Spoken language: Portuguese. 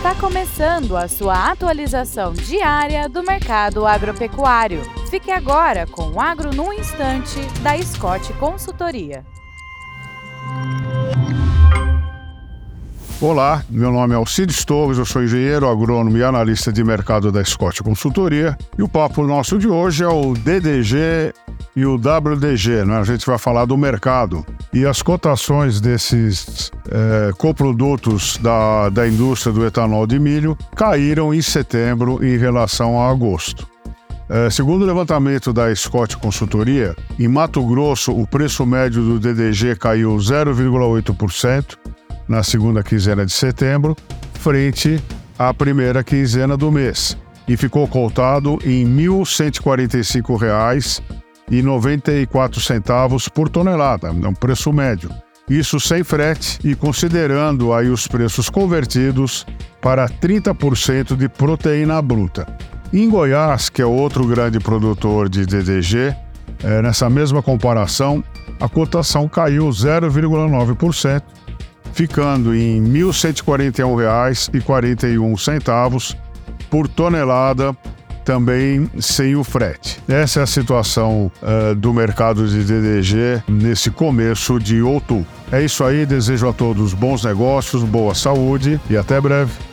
Está começando a sua atualização diária do mercado agropecuário. Fique agora com o Agro no Instante, da Scott Consultoria. Olá, meu nome é Alcides Torres, eu sou engenheiro agrônomo e analista de mercado da Scott Consultoria. E o papo nosso de hoje é o DDG e o WDG, né? a gente vai falar do mercado. E as cotações desses é, coprodutos da, da indústria do etanol de milho caíram em setembro em relação a agosto. É, segundo o levantamento da Scott Consultoria, em Mato Grosso o preço médio do DDG caiu 0,8% na segunda quinzena de setembro, frente à primeira quinzena do mês, e ficou cotado em R$ 1.145 94 centavos por tonelada, é um preço médio. Isso sem frete e considerando aí os preços convertidos para 30% de proteína bruta. Em Goiás, que é outro grande produtor de DDG, é, nessa mesma comparação, a cotação caiu 0,9%, ficando em R$ 1.141,41 por tonelada também sem o frete. Essa é a situação uh, do mercado de DDG nesse começo de outubro. É isso aí, desejo a todos bons negócios, boa saúde e até breve.